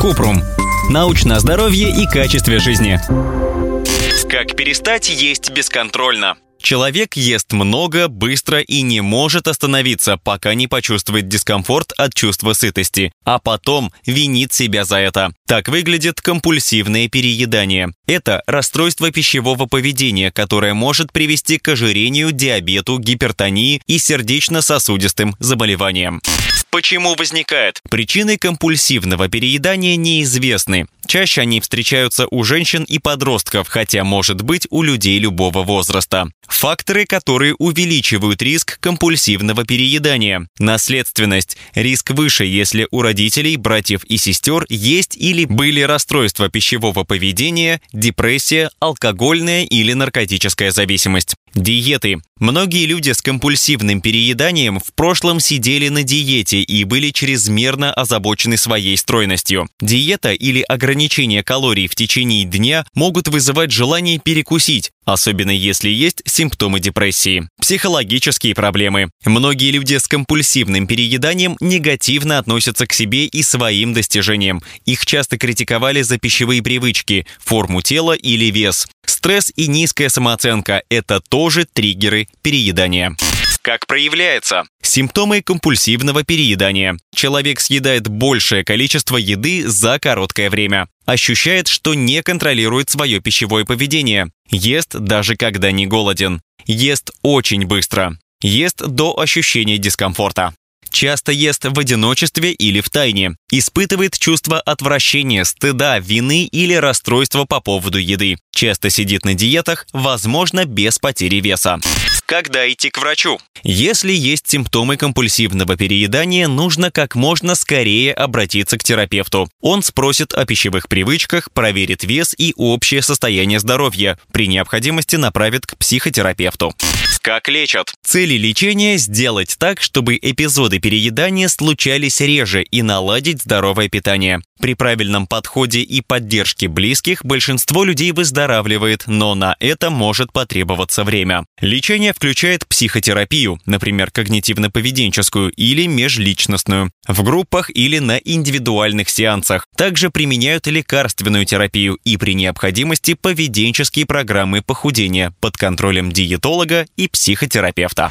Купрум. Научное здоровье и качестве жизни. Как перестать есть бесконтрольно? Человек ест много, быстро и не может остановиться, пока не почувствует дискомфорт от чувства сытости, а потом винит себя за это. Так выглядит компульсивное переедание. Это расстройство пищевого поведения, которое может привести к ожирению, диабету, гипертонии и сердечно-сосудистым заболеваниям. Почему возникает? Причины компульсивного переедания неизвестны. Чаще они встречаются у женщин и подростков, хотя может быть у людей любого возраста. Факторы, которые увеличивают риск компульсивного переедания. Наследственность. Риск выше, если у родителей, братьев и сестер есть или были расстройства пищевого поведения, депрессия, алкогольная или наркотическая зависимость. Диеты. Многие люди с компульсивным перееданием в прошлом сидели на диете и были чрезмерно озабочены своей стройностью. Диета или ограничение калорий в течение дня могут вызывать желание перекусить, особенно если есть симптомы депрессии. Психологические проблемы. Многие люди с компульсивным перееданием негативно относятся к себе и своим достижениям. Их часто критиковали за пищевые привычки, форму тела или вес. Стресс и низкая самооценка – это тоже триггеры переедания. Как проявляется? Симптомы компульсивного переедания. Человек съедает большее количество еды за короткое время. Ощущает, что не контролирует свое пищевое поведение. Ест даже когда не голоден. Ест очень быстро. Ест до ощущения дискомфорта часто ест в одиночестве или в тайне, испытывает чувство отвращения, стыда, вины или расстройства по поводу еды, часто сидит на диетах, возможно, без потери веса. Когда идти к врачу? Если есть симптомы компульсивного переедания, нужно как можно скорее обратиться к терапевту. Он спросит о пищевых привычках, проверит вес и общее состояние здоровья. При необходимости направит к психотерапевту. Как лечат? Цели лечения – сделать так, чтобы эпизоды переедания случались реже и наладить здоровое питание. При правильном подходе и поддержке близких большинство людей выздоравливает, но на это может потребоваться время. Лечение включает психотерапию, например, когнитивно-поведенческую или межличностную, в группах или на индивидуальных сеансах. Также применяют лекарственную терапию и при необходимости поведенческие программы похудения под контролем диетолога и психотерапевта.